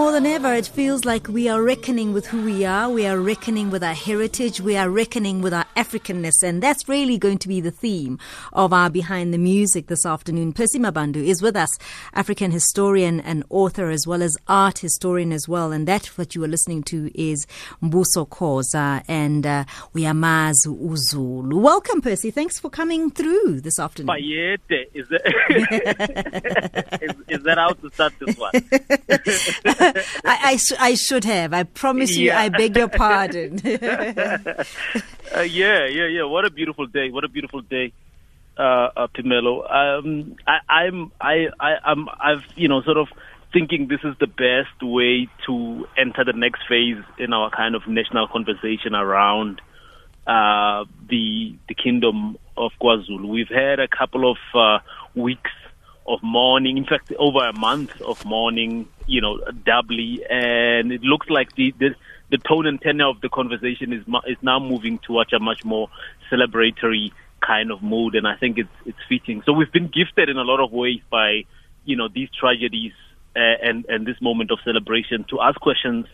amor more than ever, it feels like we are reckoning with who we are. We are reckoning with our heritage. We are reckoning with our Africanness. And that's really going to be the theme of our Behind the Music this afternoon. Percy Mabandu is with us, African historian and author, as well as art historian as well. And that, what you are listening to, is Mbuso Khoza and uh, Uyamazi uZulu. Welcome, Percy. Thanks for coming through this afternoon. Bayete. Is that, is, is that how to start this one? I, I, I, should have. I promise you. I beg your pardon. uh, yeah, yeah, yeah. What a beautiful day! What a beautiful day, uh, uh, Phemelo. Um, I, I'm, I, I, I'm, I've, you know, sort of thinking this is the best way to enter the next phase in our kind of national conversation around uh, the the kingdom of KwaZulu. We've had a couple of uh, weeks of mourning. In fact, over a month of mourning. You know, doubly, and it looks like the the, the tone and tenor of the conversation is is now moving towards a much more celebratory kind of mood, and I think it's it's fitting. So we've been gifted in a lot of ways by you know these tragedies uh, and and this moment of celebration to ask questions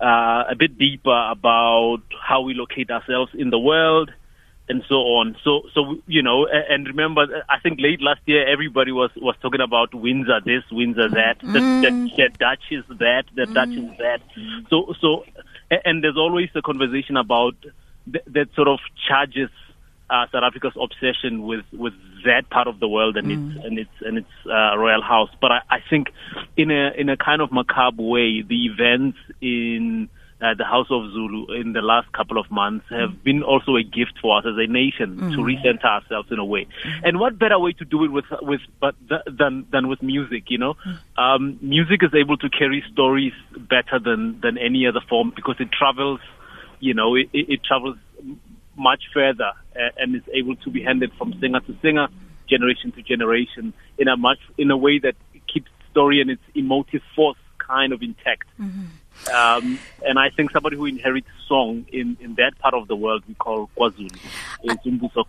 uh, a bit deeper about how we locate ourselves in the world and so on. So, so you know, and remember, I think late last year everybody was was talking about Windsor this, Windsor that, mm. the, the, the Dutch is that, the mm. Dutch is that. So, so, and there's always a conversation about th- that sort of charges uh, South Africa's obsession with with that part of the world and mm. its and its and its uh, royal house. But I, I think in a in a kind of macabre way, the events in uh, the House of Zulu in the last couple of months have mm. been also a gift for us as a nation mm. to recenter ourselves in a way. Mm. And what better way to do it with with but th- than than with music? You know, mm. um, music is able to carry stories better than than any other form because it travels. You know, it, it, it travels much further uh, and is able to be handed from singer to singer, generation to generation in a much in a way that keeps story and its emotive force kind of intact. Mm-hmm. Um, and I think somebody who inherits song in, in that part of the world we call KwaZulu is Mbuso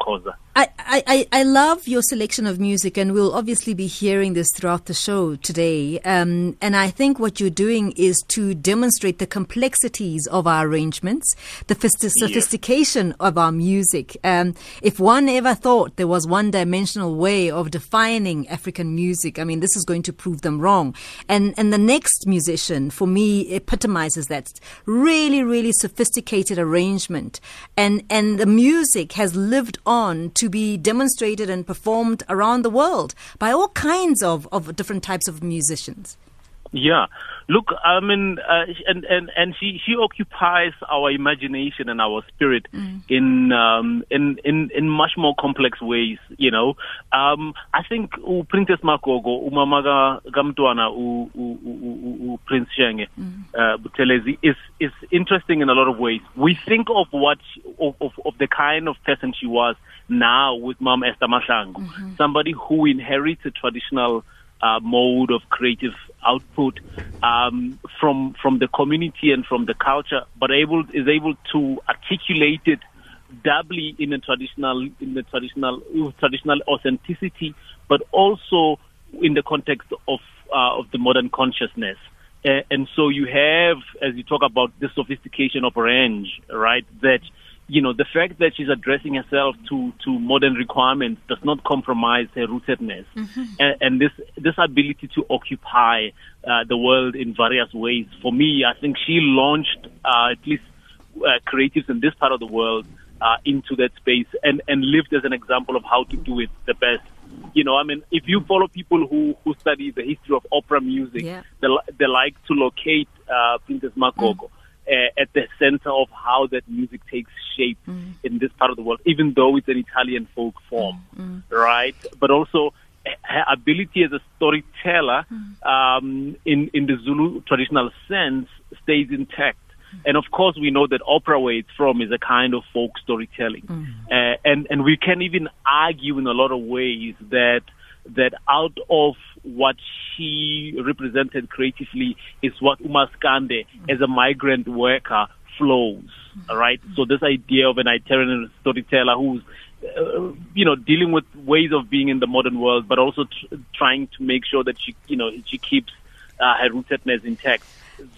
I, I, I love your selection of music, and we'll obviously be hearing this throughout the show today. Um, and I think what you're doing is to demonstrate the complexities of our arrangements, the sophistication yes. of our music. Um, if one ever thought there was one dimensional way of defining African music, I mean, this is going to prove them wrong. And, and the next musician, for me, epitomizes that really, really sophisticated arrangement. And, and the music has lived on to be demonstrated and performed around the world by all kinds of, of different types of musicians. Yeah, look, I mean, uh, and and and she she occupies our imagination and our spirit mm. in um in in in much more complex ways. You know, um, I think Princess Magogo, umama gamtwana u u Prince Shenge, mm. uh, Buthelezi is is interesting in a lot of ways. We think of what of, of, of the kind of person she was now with Mom Esther Mahlangu, mm-hmm. somebody who inherits a traditional uh, mode of creative output um, from from the community and from the culture, but able is able to articulate it doubly in a traditional in the traditional traditional authenticity, but also in the context of uh, of the modern consciousness. Uh, and so you have, as you talk about the sophistication of range, right? That you know, the fact that she's addressing herself to, to modern requirements does not compromise her rootedness. Mm-hmm. And, and, this, this ability to occupy uh, the world in various ways, for me, I think she launched uh, at least uh, creatives in this part of the world uh, into that space and, and lived as an example of how to do it the best. You know, I mean, if you follow people who, who study the history of opera music, yeah. they, they like to locate uh, Princess Magogo. Mm uh, at the center of how that music takes shape mm. in this part of the world, even though it's an Italian folk form, mm. mm. right? But also her ability as a storyteller mm. um, in in the Zulu traditional sense stays intact. Mm. And of course, we know that opera, where it's from, is a kind of folk storytelling, mm. uh, and and we can even argue in a lot of ways that that out of what she represented creatively is what Umaskandi as a migrant worker flows. Right. So this idea of an itinerant storyteller who's uh, you know, dealing with ways of being in the modern world, but also tr- trying to make sure that she, you know, she keeps uh, her rootedness intact.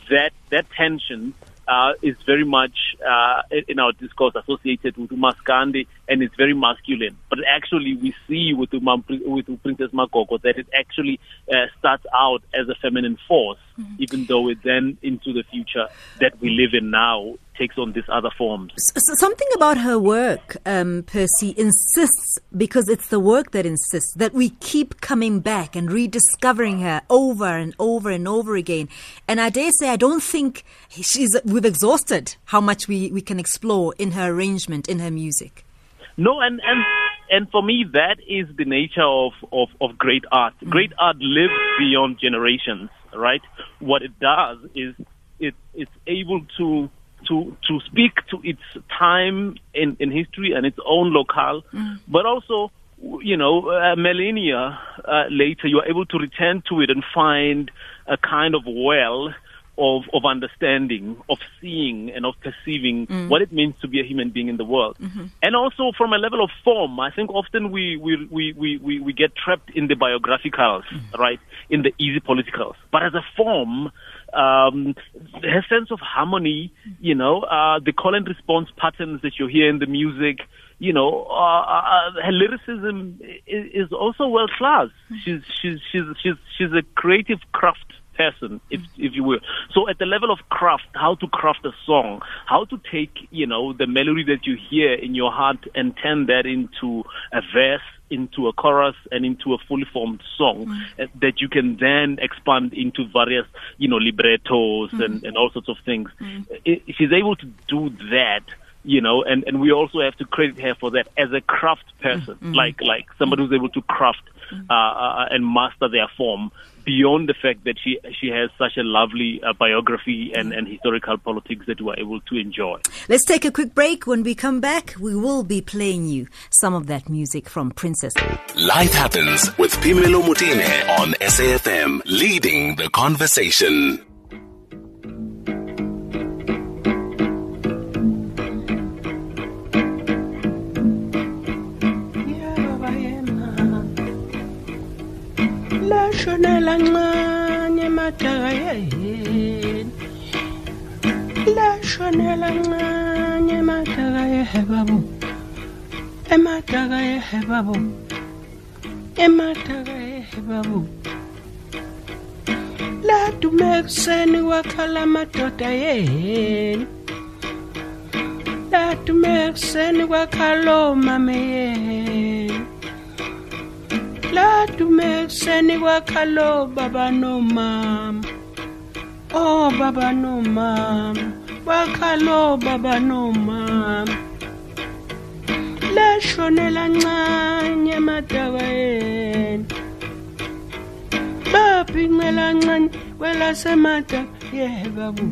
that that tension uh, is very much uh, in our discourse associated with Umaskandi and it's very masculine. But actually, we see with, Umam, with Princess Magogo that it actually uh, starts out as a feminine force, mm-hmm. even though it then into the future that we live in now takes on these other forms. So something about her work, um, Percy, insists, because it's the work that insists, that we keep coming back and rediscovering her over and over and over again. And I dare say, I don't think she's, we've exhausted how much we, we can explore in her arrangement, in her music. No, and and and for me, that is the nature of of, of great art. Mm. Great art lives beyond generations, right? What it does is it it's able to to to speak to its time in in history and its own locale, mm. but also you know, uh, millennia uh, later, you are able to return to it and find a kind of well of, of understanding, of seeing, and of perceiving mm. what it means to be a human being in the world. Mm-hmm. And also from a level of form, I think often we, we, we, we, we, we get trapped in the biographicals, mm. right? In the easy politicals. But as a form, um, her sense of harmony, you know, uh, the call and response patterns that you hear in the music, you know, uh, uh, her lyricism is, is also world class. Mm. She's, she's, she's, she's, she's a creative craft person, if if you will. So at the level of craft, how to craft a song, how to take you know the melody that you hear in your heart and turn that into a verse, into a chorus, and into a fully formed song mm. that you can then expand into various you know librettos mm. and and all sorts of things. Mm. It, she's able to do that you know, and, and we also have to credit her for that as a craft person, mm-hmm. like like somebody who's able to craft uh, uh, and master their form beyond the fact that she she has such a lovely uh, biography and, and historical politics that we are able to enjoy. Let's take a quick break. When we come back, we will be playing you some of that music from Princess. Life happens with Phemelo Motene on SAFM, leading the conversation. Lashonela ncane madaka yeheni. Lashonela ncane madaka yehebabo. Emadaka yehebabo. Emadaka yehebabo. Ladume ekuseni kwakhala amadoda yeheni. Ladume ekuseni kwakhala omame yeheni ladume ekuseni kwakhalo baba nomama. Oh baba nomama. Wakhalo baba nomama. Lashonela ncanye amadaka yena babhincela ncanye kwelasemada yehe babu.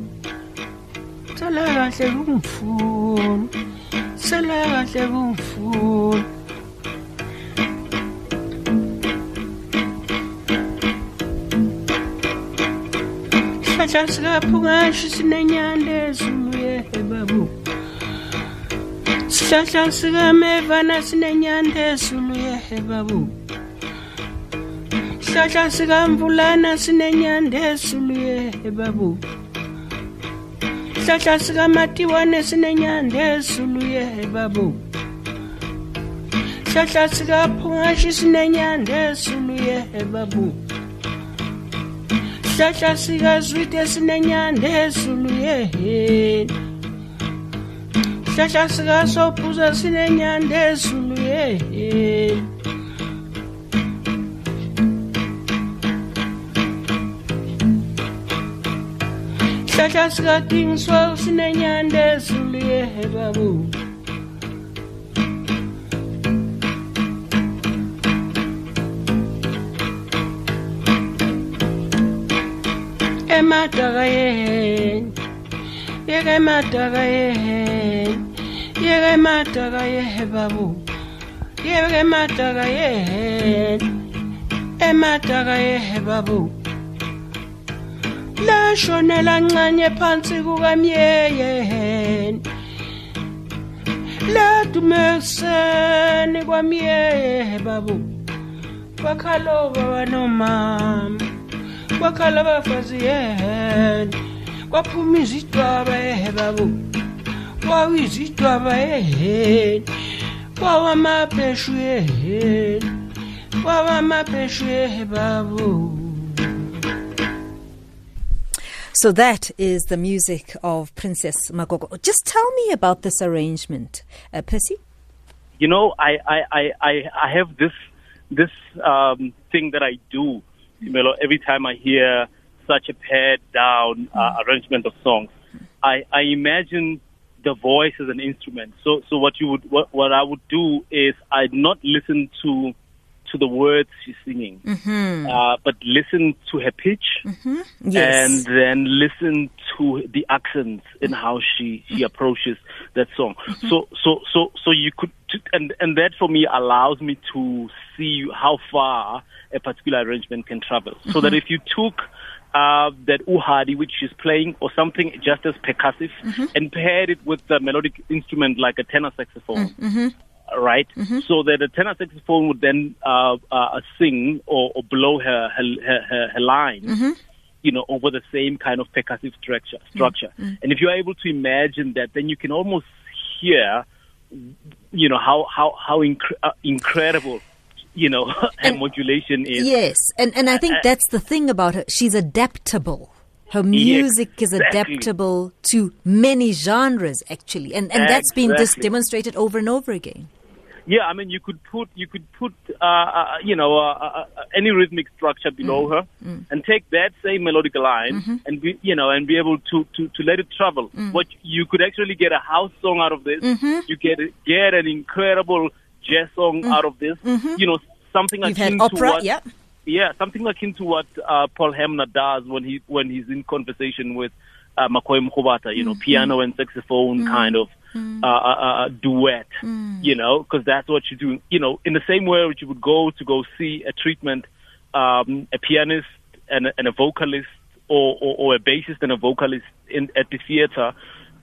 Selakahle kungifuni selakahle kungifuni sikaphungashe sinenyandezi luyehebabo sihlahla sikamevana sinenyandezi luyehebabo sihlahla sikamvulana sinenyandezi luyehebabo sihlahla sikamatiwane sinenyandezi luyehebabo sihlahla sikaphungashe sinenyandezi luyehebabo isihlahla sikazwide sinenyanda ezulu yeheni isihlahla sikasobhuza sinenyanda ezulu yeheni isihlahla sikadingiswa sinenyanda ezulu madaka yehenya yeke madaka yehenya yeke madaka yehe babu yeke madaka yehenya emadaka yehe babu lashonela ncanye phansi kukamyeyehena ladumekuseni kwamyehe babu bakhalo baba nomama bakhala abafazi yeheni kwaphuma izidwaba ehe babu kwawizidwaba eheni kwawamabheshu eheni kwawamabheshu ehe babu So that is the music of Princess Magogo. Just tell me about this arrangement, uh, Percy. you know, I, I, I, I, I have this this um, thing that I do, you know, every time I hear such a pared down uh, arrangement of songs, I, I imagine the voice as an instrument. So, so what you would, what, what I would do is I'd not listen to to the words she's singing, mm-hmm. uh, but listen to her pitch. Mm-hmm. Yes. and then listen to the accents in how she she mm-hmm. approaches that song. So so so so you could and and that for me allows me to see how far a particular arrangement can travel. So that if you took uh, that uhadi which she's playing or something just as percussive and paired it with a melodic instrument like a tenor saxophone right? So that the tenor saxophone would then uh, uh, sing or, or blow her her, her, her, line, you know, over the same kind of percussive structure. structure. And if you're able to imagine that, then you can almost hear, you know, how how how incre- uh, incredible, you know, her And- modulation is. Yes, and and I think Uh, that's the thing about her. She's adaptable. Her music is exactly. adaptable to many genres, actually, and and that's been just demonstrated over and over again. Yeah, I mean, you could put you could put uh, uh, you know uh, uh, uh, any rhythmic structure below her, and take that same melodic line and be you know and be able to to, to let it travel. What you could actually get a house song out of this. You get get an incredible jazz song out of this. You know something You've akin had to opera, what yeah. Yeah, something akin to what uh, Paul Hanmer does when he when he's in conversation with uh, McCoy Mrubata, you know, piano and saxophone kind of uh, uh, uh, duet, you know, because that's what you do. You know, in the same way that you would go to go see a treatment, um, a pianist and a, and a vocalist, or, or, or a bassist and a vocalist in at the theater.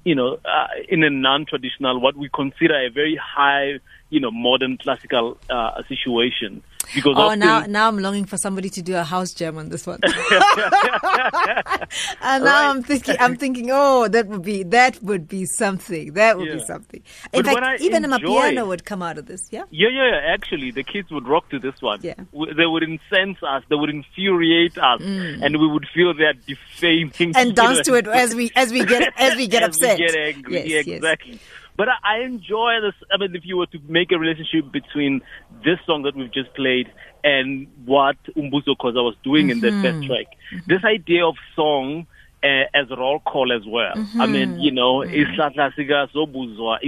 You know, uh, in a non-traditional, what we consider a very high, you know, modern classical uh, situation. Because Oh, now now I'm longing for somebody to do a house jam on this one. and now I'm thinking, I'm thinking, oh, that would be that would be something. That would be something. In But fact, even a enjoy- piano would come out of this. Yeah. Yeah, yeah, yeah. Actually, the kids would rock to this one. Yeah. They would incense us. They would infuriate us, and we would feel they're defaming. Mm. And dance to it as we as we get as we get as upset. We get angry. Yes, yeah, yes. But I, I enjoy this. I mean, if you were to make a relationship between this song that we've just played and what uMbuso Khoza was doing in that Mm-hmm. first track, this idea of song uh, as roll call as well. I mean, Mm-hmm. you know, Islatla Siga Sobhuza,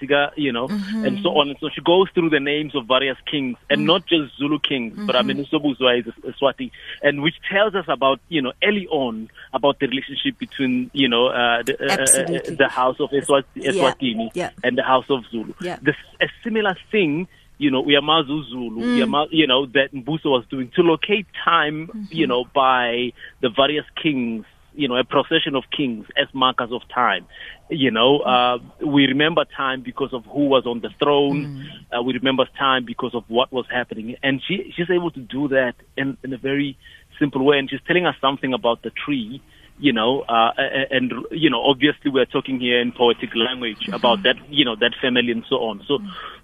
Siga, you know, Mm-hmm. and so on. And so she goes through the names of various kings, and not just Zulu kings, but I mean, Mm-hmm. Sobhuza is a, a Swati, and which tells us about, you know, early on about the relationship between, you know, uh, the, uh, uh, the house of Eswat- Yeah, yeah. and the house of Zulu. Yeah. This, a similar thing, you know, Uyamazi Zulu, Mm. Uyama- you know, that Mbuso was doing to locate time, Mm-hmm. you know, by the various kings, you know, a procession of kings as markers of time. You know, uh, we remember time because of who was on the throne. Mm. Uh, we remember time because of what was happening. And she, she's able to do that in, in a very simple way. And she's telling us something about the tree you know, uh, and you know, obviously we're talking here in poetic language about that, you know, that family and so on. So,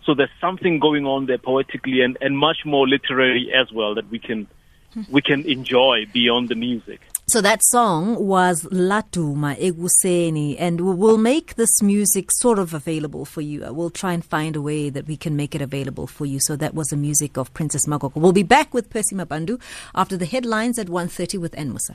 so there's something going on there poetically and, and much more literary as well that we can, we can enjoy beyond the music. So that song was Ladume Ekuseni, and we will make this music sort of available for you. Uh, We'll try and find a way that we can make it available for you. So that was the music of Princess Magogo. We'll be back with Percy Mabandu after the headlines at 1.30 with N. Musa.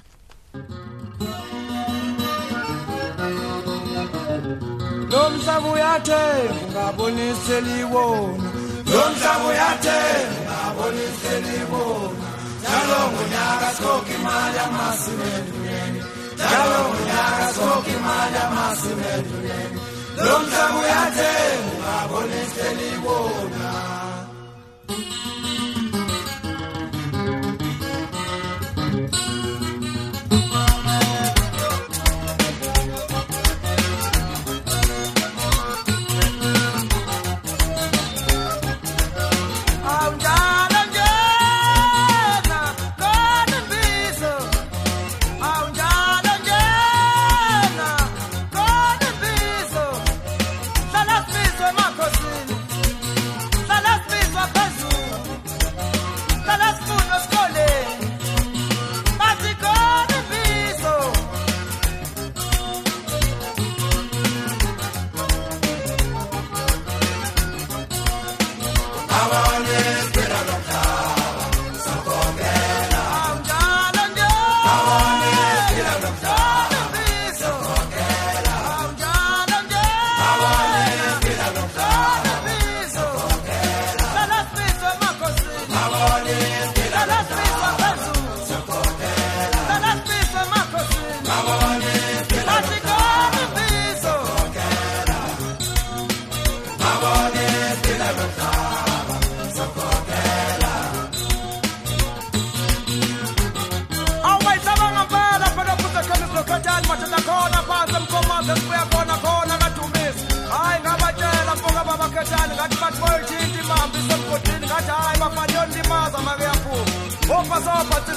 lo mhlaba uyathenga ungabonise liwona lo mhlaba uyathenga ungabonise liwona njalo ngonyaka sikhokha imali yamasimenduleni njalo ngonyaka sikhokha imali yamasimenduleni lo mhlaba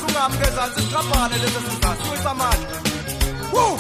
ngezantsi sikrabhane leso sizasi siwisamandla Woo!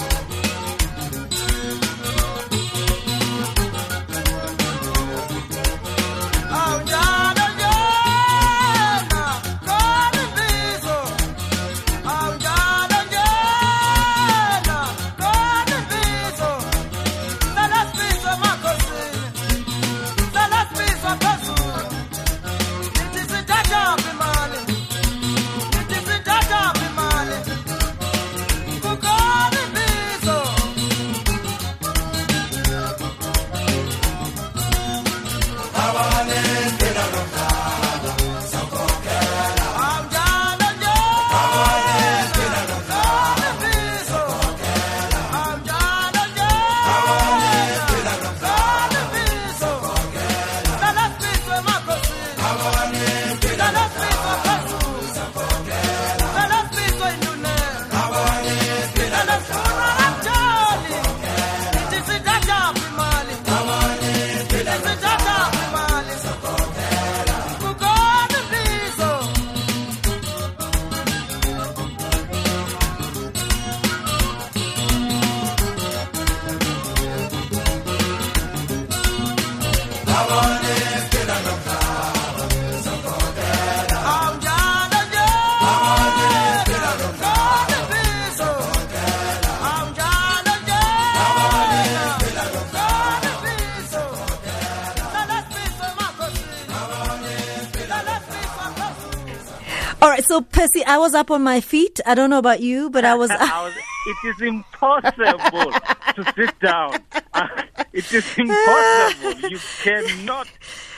All right, so Percy, I was up on my feet. I don't know about you, but I was. I was- it is impossible to sit down. it is impossible. You cannot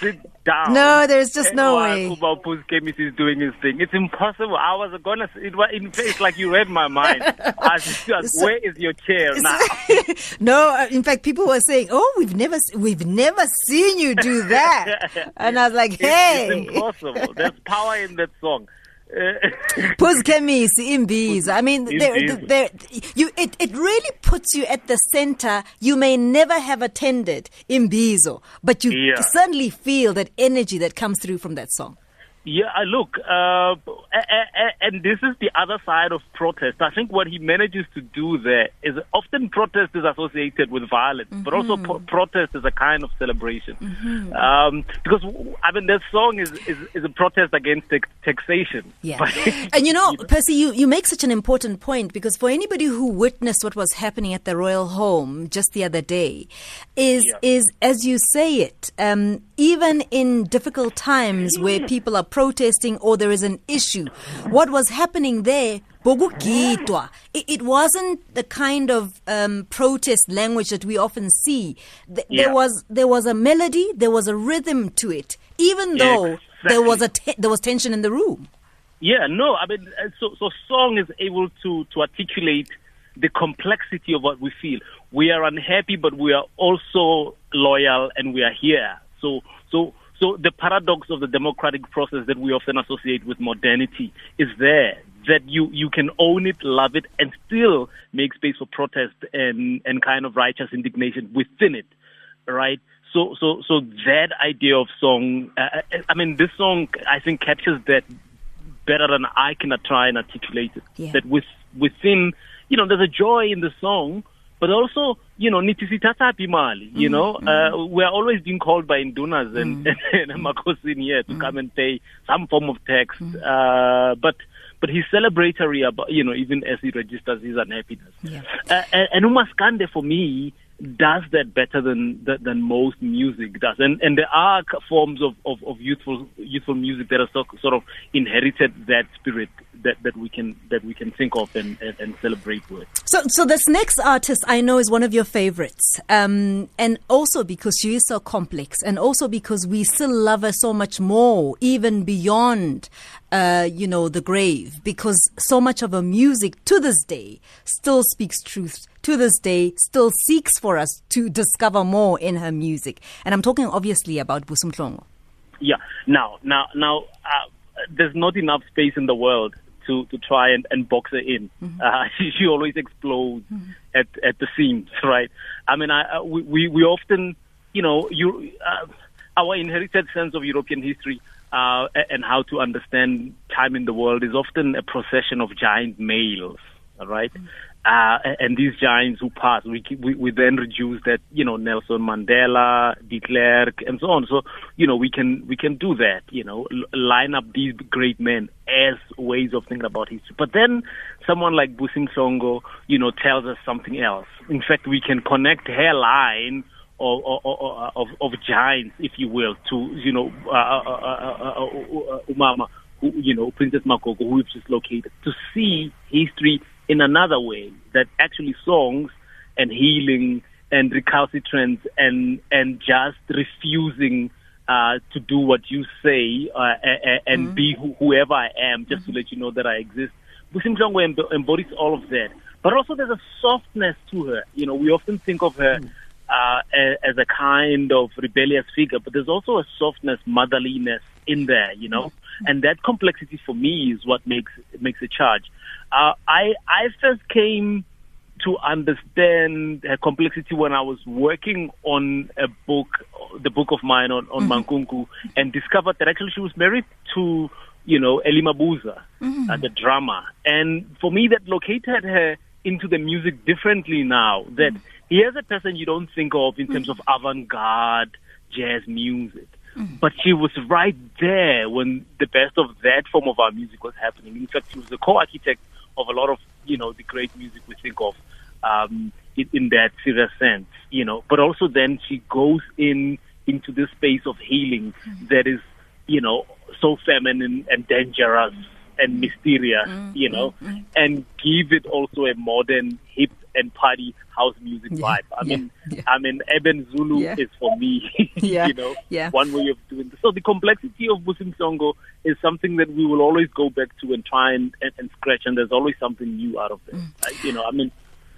sit down. No, there's just no way. Kuba Kemis is doing his thing. It's impossible. I was gonna. It was in face like you read my mind. I was just, where is your chair now? no, uh, in fact, people were saying, "Oh, we've never, we've never seen you do that," and I was like, It's, "Hey, it's impossible. There's power in that song. Phuzekhemisi, imbizo. I mean, there, Imbizo. there, you, it, it really puts you at the center. You may never have attended imbizo, but you Yeah. certainly feel that energy that comes through from that song. Yeah, uh, look, uh, and this is the other side of protest. I think what he manages to do there is often protest is associated with violence, but also pro- protest is a kind of celebration. Um, because, I mean, that song is, is, is a protest against tax- taxation. Yeah. But- and you know, Percy, you, you make such an important point because for anybody who witnessed what was happening at the royal home just the other day, is Yeah. is as you say it, um, even in difficult times where people are protesting or there is an issue, what was happening there? bokugidwa. It, it wasn't the kind of um, protest language that we often see. Th- There Yeah. was there was a melody, there was a rhythm to it, even Yeah, though there was a te- there was tension in the room. Yeah, no, I mean, uh, so, so song is able to, to articulate the complexity of what we feel. We are unhappy, but we are also loyal and we are here. So, so, so the paradox of the democratic process that we often associate with modernity is there. That you, you can own it, love it, and still make space for protest and, and kind of righteous indignation within it, right? So, so, so that idea of song, uh, I mean, this song, I think, captures that better than I can try and articulate it. Yeah. That with within, you know, there's a joy in the song, but also, you know, nitisitata pimali, you know, uh, we're always being called by indunas and, and Makosin here to come and pay some form of tax. Uh, but but he's celebratory about, you know, even as he registers his unhappiness. Yeah. Uh, and, and Umaskandi for me does that better than than, most music does, and and there are forms of, of, of youthful youthful music that are so, sort of inherited that spirit that, that we can that we can think of and, and, and celebrate with. So, so this next artist I know is one of your favorites, um, and also because she is so complex, and also because we still love her so much more, even beyond, uh, you know, the grave. Because so much of her music to this day still speaks truth. To this day, still seeks for us to discover more in her music, and I'm talking obviously about Busi Mhlongo. Yeah. Now, now, now, uh, there's not enough space in the world to, to try and, and box her in. Uh, she, she always explodes at, at the seams, right? I mean, I, uh, we, we, we often, you know, you, uh, our inherited sense of European history uh, and how to understand time in the world is often a procession of giant males, all right? Uh, and these giants who pass, we, we we then reduce that, you know, Nelson Mandela, De Klerk, and so on. So, you know, we can we can do that, you know, l- line up these great men as ways of thinking about history. But then someone like Busi Mhlongo, you know, tells us something else. In fact, we can connect her line of, of, of, giants, if you will, to, you know, uh, uh, uh, Umama, who, you know, Princess Magogo, who we've just located, to see history in another way, that actually songs and healing and recalcitrance and, and just refusing uh, to do what you say uh, a- a- and be who, whoever I am, just to let you know that I exist. Busi Mhlongo embodies all of that. But also there's a softness to her. You know, we often think of her uh, as a kind of rebellious figure, but there's also a softness, motherliness in there, you know? And that complexity for me is what makes makes a charge. Uh, I I first came to understand her complexity when I was working on a book, the book of mine on, on Mankunku, and discovered that actually she was married to, you know, Early Mabuza, uh, the drama. And for me, that located her into the music differently now. That here's a person you don't think of in terms of mm-hmm. avant-garde jazz music. Mm-hmm. But she was right there when the best of that form of our music was happening. In fact, she was the co-architect of a lot of, you know, the great music we think of um, in, in that serious sense, you know. But also then she goes in into this space of healing mm-hmm. that is, you know, so feminine and dangerous and mysterious, you know, and give it also a modern, hip and party house music Yeah, vibe. I yeah, mean, yeah. I mean, Urbanzulu is for me, you know, one way of doing this. So the complexity of Busi Mhlongo is something that we will always go back to and try and, and, and scratch, and there's always something new out of it. Mm. Uh, you know, I mean,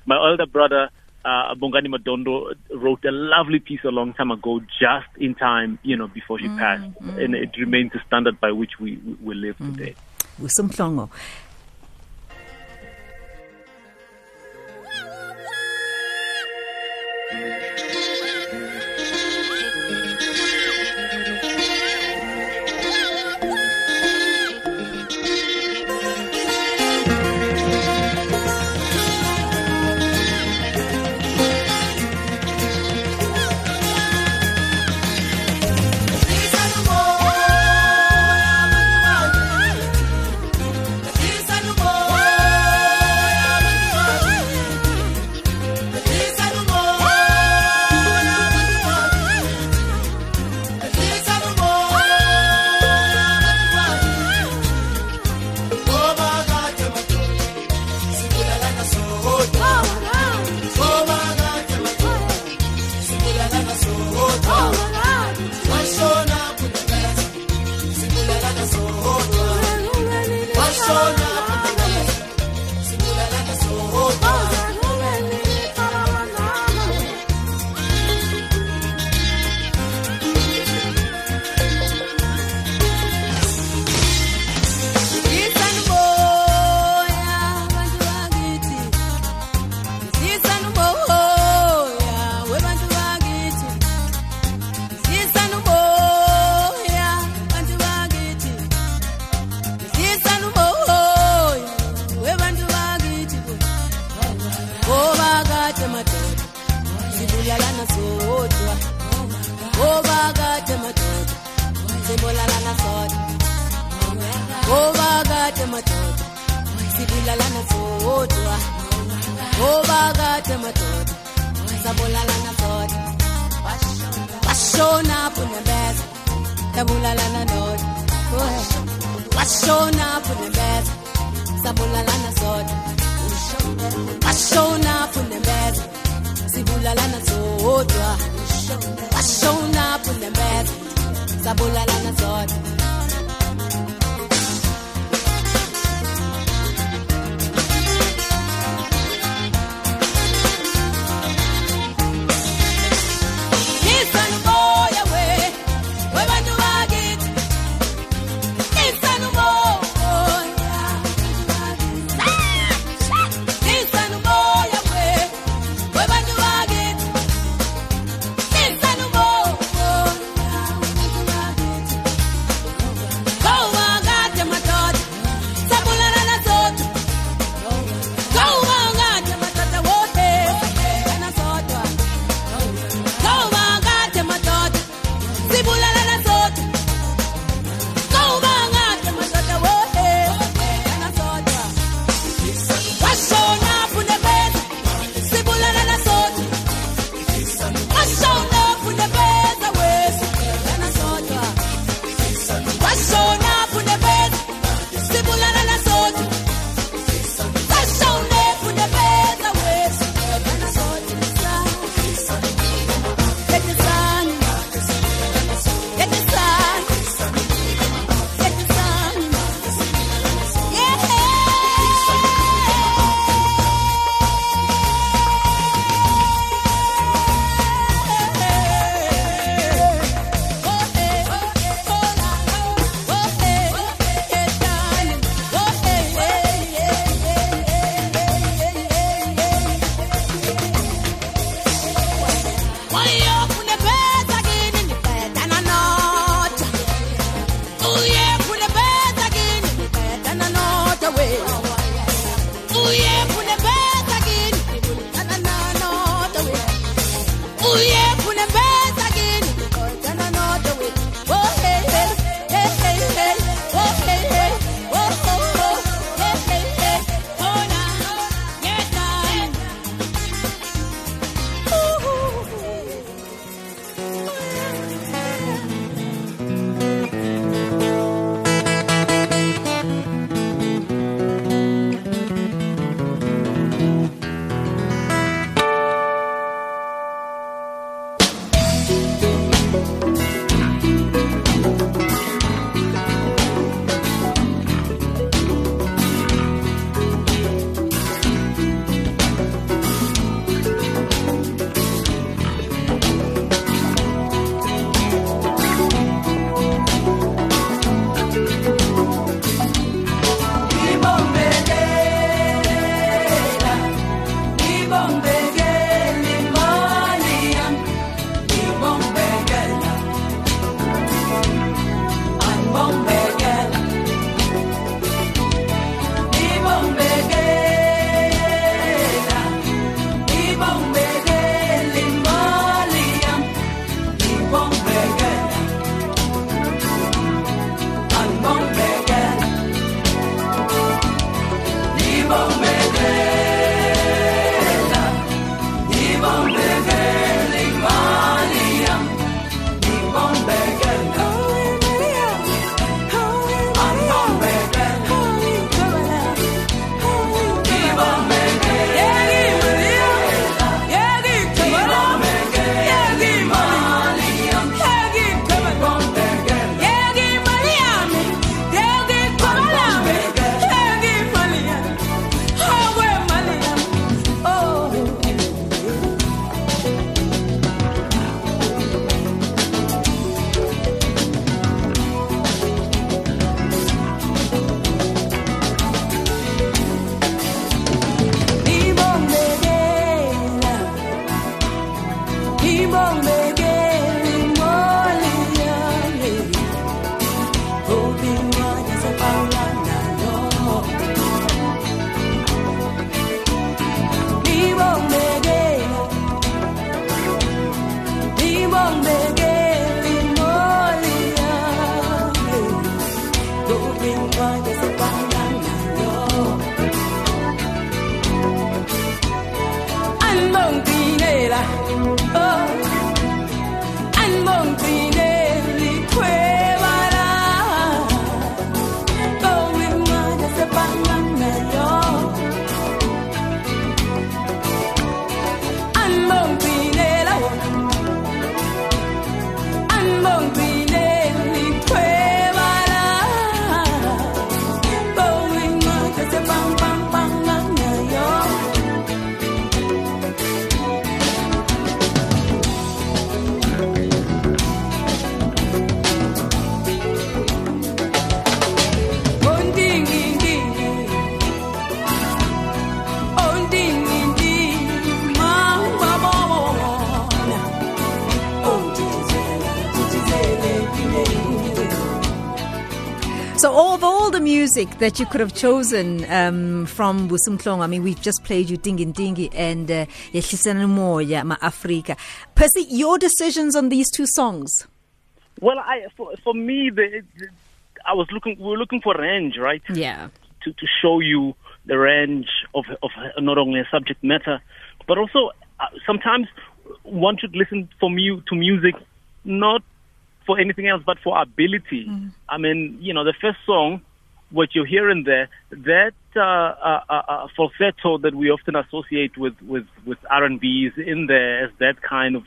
my elder brother, uh, Bongani Madondo, wrote a lovely piece a long time ago, just in time, you know, before Mm, she passed, and it remains the standard by which we, we, we live today. Của 喎 music that you could have chosen um, from Busi Mhlongo, I mean, we've just played you Dingin Dingi and uh, Moya, Ma Africa. Percy, your decisions on these two songs? Well, I for, for me, the, the, I was looking. We were looking for range, right? Yeah. To to show you the range of of not only a subject matter, but also uh, sometimes one should listen for mu- to music, not for anything else, but for ability. I mean, you know, the first song, what you're hearing there, that uh, uh, uh, uh, falsetto that we often associate with with with R&B is in there as that kind of,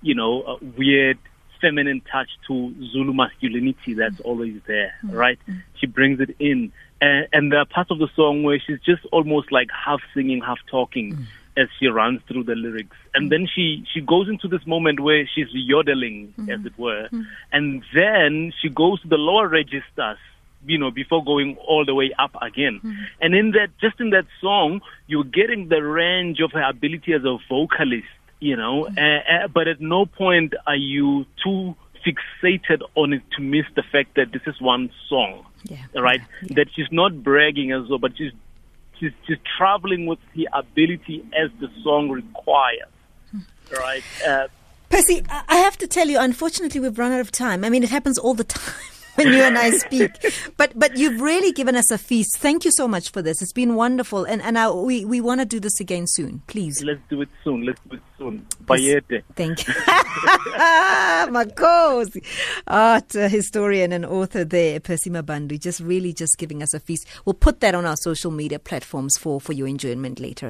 you know, uh, weird feminine touch to Zulu masculinity that's always there, right? She brings it in. And, and there are parts of the song where she's just almost like half singing, half talking as she runs through the lyrics. And then she, she goes into this moment where she's yodeling, as it were. And then she goes to the lower registers, you know, before going all the way up again. And in that, just in that song, you're getting the range of her ability as a vocalist you know, uh, uh, but at no point are you too fixated on it to miss the fact that this is one song, Yeah. right? That she's not bragging as well, but she's she's she's traveling with the ability as the song requires, right? Uh, Percy, I I have to tell you, unfortunately, we've run out of time. I mean, it happens all the time when you and I speak. But but you've really given us a feast. Thank you so much for this. It's been wonderful, and and I, we we want to do this again soon, please. let's do it soon. Let's do it soon. Bayete. Thank you. Makosi. Art uh, historian and author there, Percy Mabandu, just really just giving us a feast. We'll put that on our social media platforms for, for your enjoyment later.